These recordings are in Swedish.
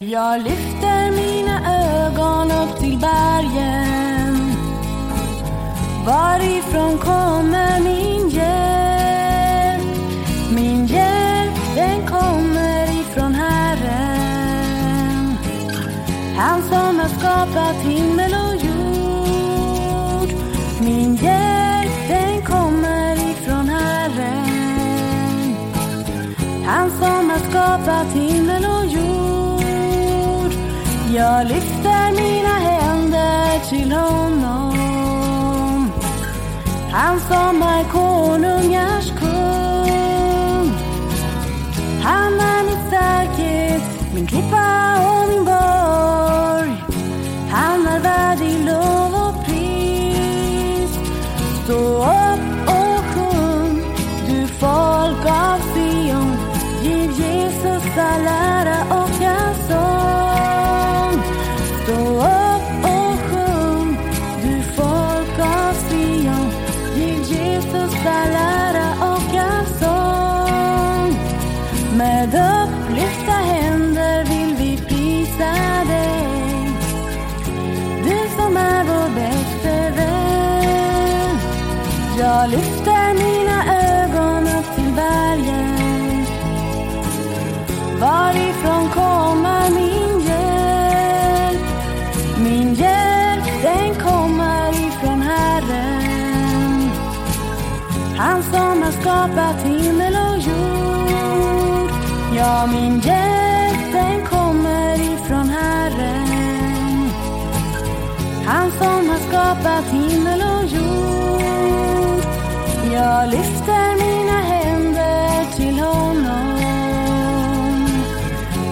Jag lyfter mina ögon upp till bergen. Varifrån kommer min hjälp? Min hjälp, den kommer ifrån Herren. Han som har skapat himmel och jord. Min hjälp, den kommer ifrån Herren. Han som har skapat himmel och jord. Jag lyfter mina händer till honom. Han som är konungars kung. Han är min starkhet, min klippa Jag lyfter mina ögon upp till bergen. Varifrån kommer min hjälp? Min hjälp, den kommer ifrån Herren. Han som har skapat himmel och jord. Ja, min hjälp,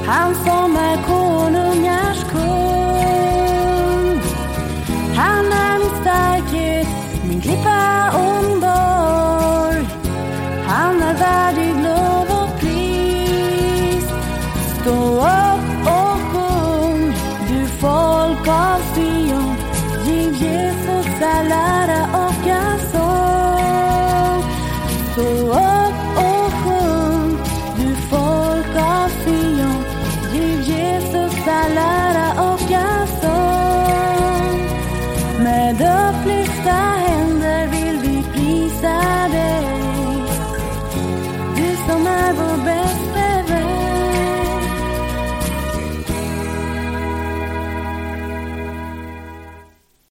Han som är konungars kung. Han är min starkhet, min klippa och borg. Han är värdig lov och pris. Stå upp och sjung, du folk av Sion. Giv Jesus all ära och all sång. Stå upp